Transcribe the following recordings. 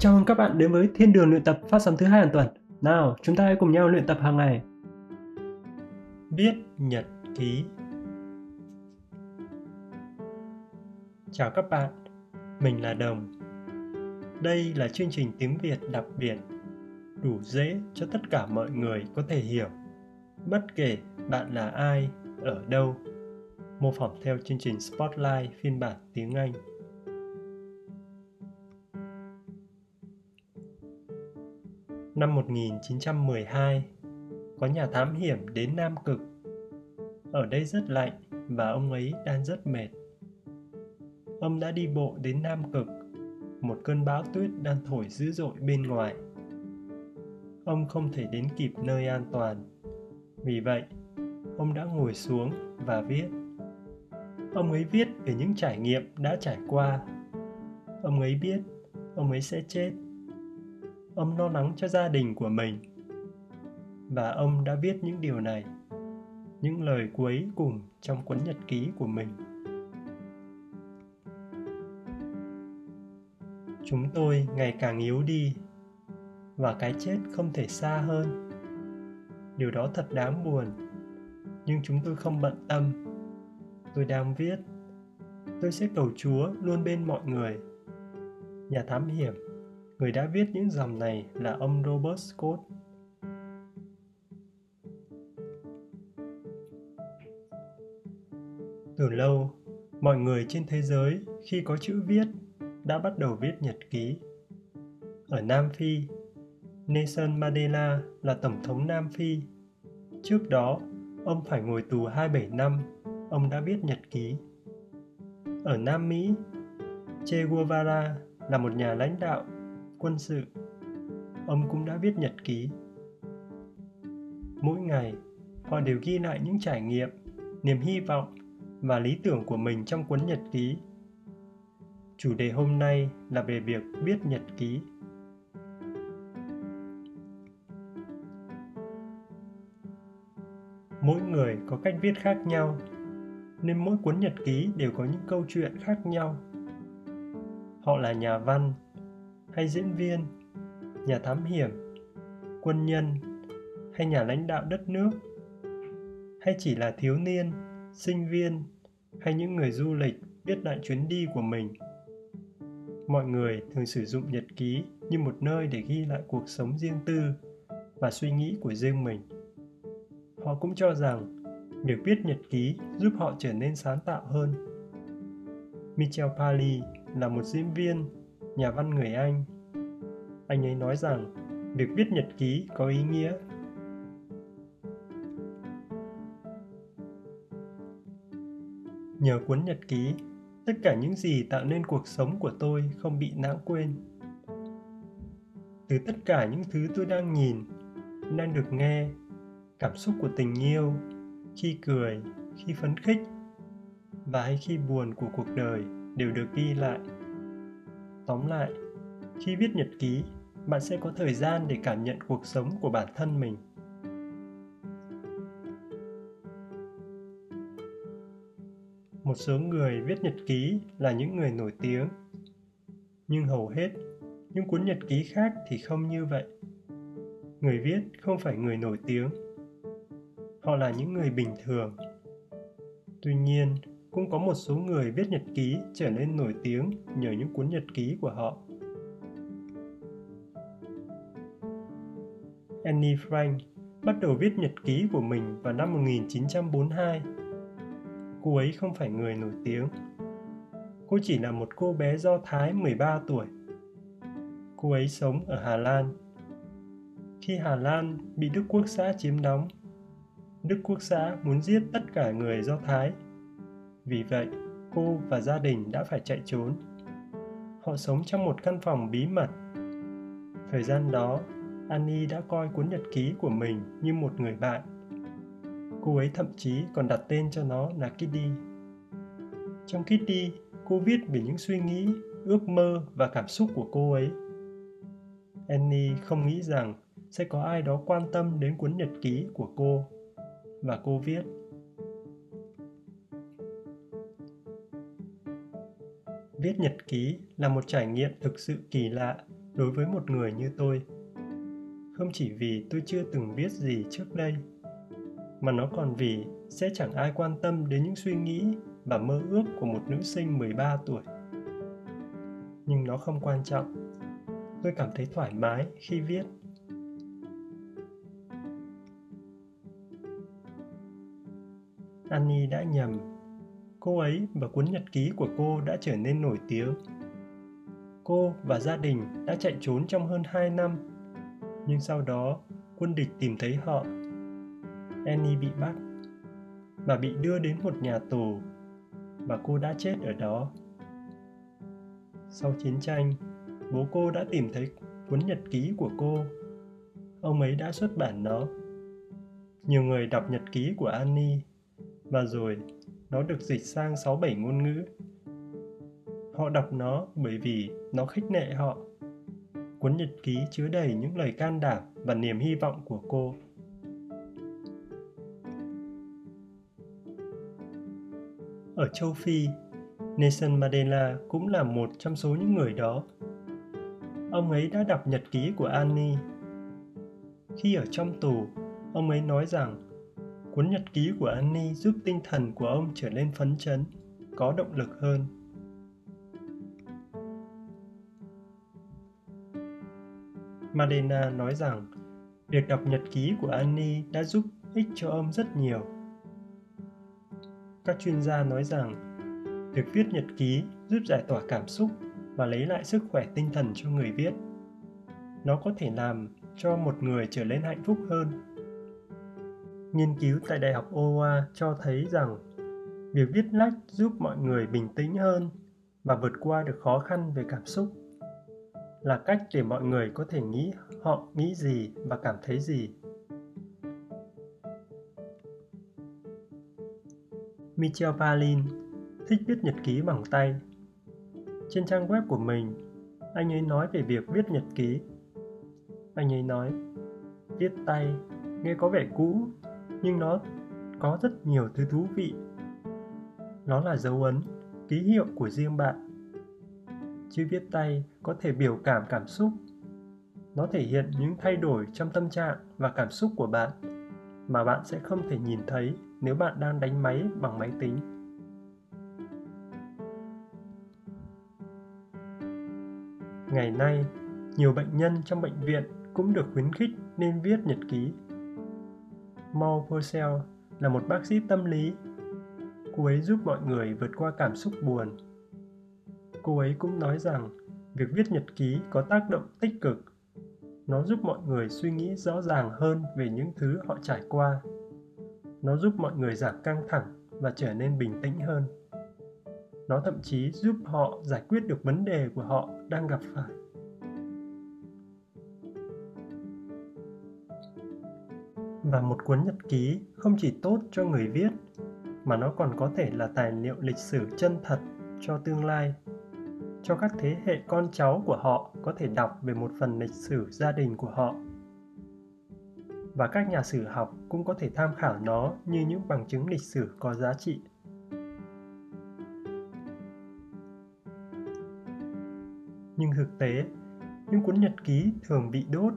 Chào mừng các bạn đến với Thiên đường luyện tập phát sóng thứ hai hàng tuần. Nào, chúng ta hãy cùng nhau luyện tập hàng ngày. Viết nhật ký Chào các bạn, mình là Đồng. Đây là chương trình tiếng Việt đặc biệt, đủ dễ cho tất cả mọi người có thể hiểu, bất kể bạn là ai, ở đâu. Mô phỏng theo chương trình Spotlight phiên bản tiếng Anh. Năm 1912, có nhà thám hiểm đến Nam Cực. Ở đây rất lạnh và ông ấy đang rất mệt. Ông đã đi bộ đến Nam Cực, một cơn bão tuyết đang thổi dữ dội bên ngoài. Ông không thể đến kịp nơi an toàn. Vì vậy, ông đã ngồi xuống và viết. Ông ấy viết về những trải nghiệm đã trải qua. Ông ấy biết ông ấy sẽ chết ông lo lắng cho gia đình của mình. Và ông đã viết những điều này, những lời cuối cùng trong cuốn nhật ký của mình. Chúng tôi ngày càng yếu đi, và cái chết không thể xa hơn. Điều đó thật đáng buồn, nhưng chúng tôi không bận tâm. Tôi đang viết, tôi sẽ cầu chúa luôn bên mọi người. Nhà thám hiểm. Người đã viết những dòng này là ông Robert Scott. Từ lâu, mọi người trên thế giới khi có chữ viết đã bắt đầu viết nhật ký. Ở Nam Phi, Nelson Mandela là tổng thống Nam Phi. Trước đó, ông phải ngồi tù 27 năm, ông đã viết nhật ký. Ở Nam Mỹ, Che Guevara là một nhà lãnh đạo quân sự. Ông cũng đã viết nhật ký. Mỗi ngày, họ đều ghi lại những trải nghiệm, niềm hy vọng và lý tưởng của mình trong cuốn nhật ký. Chủ đề hôm nay là về việc viết nhật ký. Mỗi người có cách viết khác nhau, nên mỗi cuốn nhật ký đều có những câu chuyện khác nhau. Họ là nhà văn hay diễn viên, nhà thám hiểm, quân nhân, hay nhà lãnh đạo đất nước, hay chỉ là thiếu niên, sinh viên, hay những người du lịch viết lại chuyến đi của mình. Mọi người thường sử dụng nhật ký như một nơi để ghi lại cuộc sống riêng tư và suy nghĩ của riêng mình. Họ cũng cho rằng việc viết nhật ký giúp họ trở nên sáng tạo hơn. Michel pali là một diễn viên nhà văn người Anh. Anh ấy nói rằng việc viết nhật ký có ý nghĩa. Nhờ cuốn nhật ký, tất cả những gì tạo nên cuộc sống của tôi không bị lãng quên. Từ tất cả những thứ tôi đang nhìn, đang được nghe, cảm xúc của tình yêu, khi cười, khi phấn khích và hay khi buồn của cuộc đời đều được ghi lại tóm lại, khi viết nhật ký, bạn sẽ có thời gian để cảm nhận cuộc sống của bản thân mình. Một số người viết nhật ký là những người nổi tiếng. Nhưng hầu hết, những cuốn nhật ký khác thì không như vậy. Người viết không phải người nổi tiếng. Họ là những người bình thường. Tuy nhiên cũng có một số người viết nhật ký trở nên nổi tiếng nhờ những cuốn nhật ký của họ. Annie Frank bắt đầu viết nhật ký của mình vào năm 1942. Cô ấy không phải người nổi tiếng. Cô chỉ là một cô bé Do Thái 13 tuổi. Cô ấy sống ở Hà Lan. Khi Hà Lan bị Đức Quốc xã chiếm đóng, Đức Quốc xã muốn giết tất cả người Do Thái vì vậy, cô và gia đình đã phải chạy trốn. Họ sống trong một căn phòng bí mật. Thời gian đó, Annie đã coi cuốn nhật ký của mình như một người bạn. Cô ấy thậm chí còn đặt tên cho nó là Kitty. Trong Kitty, cô viết về những suy nghĩ, ước mơ và cảm xúc của cô ấy. Annie không nghĩ rằng sẽ có ai đó quan tâm đến cuốn nhật ký của cô và cô viết Viết nhật ký là một trải nghiệm thực sự kỳ lạ đối với một người như tôi không chỉ vì tôi chưa từng viết gì trước đây, mà nó còn vì sẽ chẳng ai quan tâm đến những suy nghĩ và mơ ước của một nữ sinh 13 tuổi. Nhưng nó không quan trọng. Tôi cảm thấy thoải mái khi viết. Annie đã nhầm. Cô ấy và cuốn nhật ký của cô đã trở nên nổi tiếng. Cô và gia đình đã chạy trốn trong hơn 2 năm. Nhưng sau đó, quân địch tìm thấy họ. Annie bị bắt và bị đưa đến một nhà tù và cô đã chết ở đó. Sau chiến tranh, bố cô đã tìm thấy cuốn nhật ký của cô. Ông ấy đã xuất bản nó. Nhiều người đọc nhật ký của Annie và rồi nó được dịch sang 6-7 ngôn ngữ. Họ đọc nó bởi vì nó khích lệ họ. Cuốn nhật ký chứa đầy những lời can đảm và niềm hy vọng của cô. Ở châu Phi, Nelson Mandela cũng là một trong số những người đó. Ông ấy đã đọc nhật ký của Annie. Khi ở trong tù, ông ấy nói rằng cuốn nhật ký của Annie giúp tinh thần của ông trở nên phấn chấn, có động lực hơn. Madena nói rằng việc đọc nhật ký của Annie đã giúp ích cho ông rất nhiều. Các chuyên gia nói rằng việc viết nhật ký giúp giải tỏa cảm xúc và lấy lại sức khỏe tinh thần cho người viết. Nó có thể làm cho một người trở nên hạnh phúc hơn Nghiên cứu tại Đại học Iowa cho thấy rằng việc viết lách giúp mọi người bình tĩnh hơn và vượt qua được khó khăn về cảm xúc là cách để mọi người có thể nghĩ họ nghĩ gì và cảm thấy gì. Michel Palin thích viết nhật ký bằng tay. Trên trang web của mình, anh ấy nói về việc viết nhật ký. Anh ấy nói, viết tay nghe có vẻ cũ nhưng nó có rất nhiều thứ thú vị. Nó là dấu ấn, ký hiệu của riêng bạn. Chữ viết tay có thể biểu cảm cảm xúc. Nó thể hiện những thay đổi trong tâm trạng và cảm xúc của bạn mà bạn sẽ không thể nhìn thấy nếu bạn đang đánh máy bằng máy tính. Ngày nay, nhiều bệnh nhân trong bệnh viện cũng được khuyến khích nên viết nhật ký. Mo Purcell là một bác sĩ tâm lý. Cô ấy giúp mọi người vượt qua cảm xúc buồn. Cô ấy cũng nói rằng việc viết nhật ký có tác động tích cực. Nó giúp mọi người suy nghĩ rõ ràng hơn về những thứ họ trải qua. Nó giúp mọi người giảm căng thẳng và trở nên bình tĩnh hơn. Nó thậm chí giúp họ giải quyết được vấn đề của họ đang gặp phải. Và một cuốn nhật ký không chỉ tốt cho người viết, mà nó còn có thể là tài liệu lịch sử chân thật cho tương lai, cho các thế hệ con cháu của họ có thể đọc về một phần lịch sử gia đình của họ. Và các nhà sử học cũng có thể tham khảo nó như những bằng chứng lịch sử có giá trị. Nhưng thực tế, những cuốn nhật ký thường bị đốt,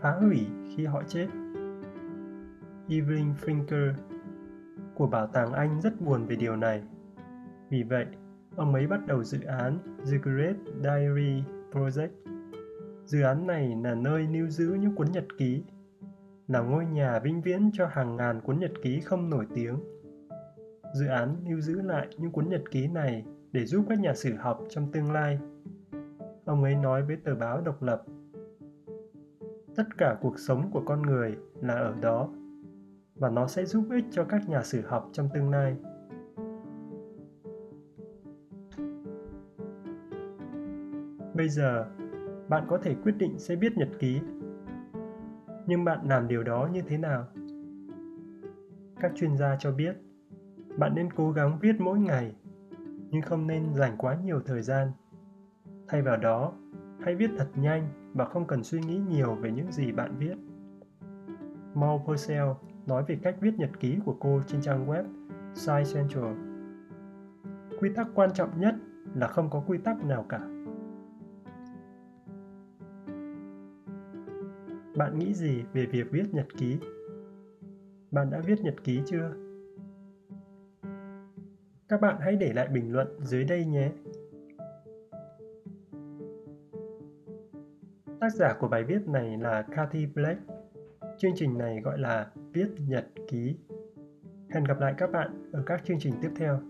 phá hủy khi họ chết. Evelyn Finker của Bảo tàng Anh rất buồn về điều này. Vì vậy, ông ấy bắt đầu dự án The Great Diary Project. Dự án này là nơi lưu giữ những cuốn nhật ký, là ngôi nhà vĩnh viễn cho hàng ngàn cuốn nhật ký không nổi tiếng. Dự án lưu giữ lại những cuốn nhật ký này để giúp các nhà sử học trong tương lai. Ông ấy nói với tờ báo độc lập tất cả cuộc sống của con người là ở đó và nó sẽ giúp ích cho các nhà sử học trong tương lai. Bây giờ, bạn có thể quyết định sẽ viết nhật ký. Nhưng bạn làm điều đó như thế nào? Các chuyên gia cho biết, bạn nên cố gắng viết mỗi ngày, nhưng không nên dành quá nhiều thời gian. Thay vào đó, hãy viết thật nhanh và không cần suy nghĩ nhiều về những gì bạn viết. Mau Purcell nói về cách viết nhật ký của cô trên trang web Science Central. Quy tắc quan trọng nhất là không có quy tắc nào cả. Bạn nghĩ gì về việc viết nhật ký? Bạn đã viết nhật ký chưa? Các bạn hãy để lại bình luận dưới đây nhé. Tác giả của bài viết này là kathy Black. Chương trình này gọi là Viết Nhật Ký. Hẹn gặp lại các bạn ở các chương trình tiếp theo.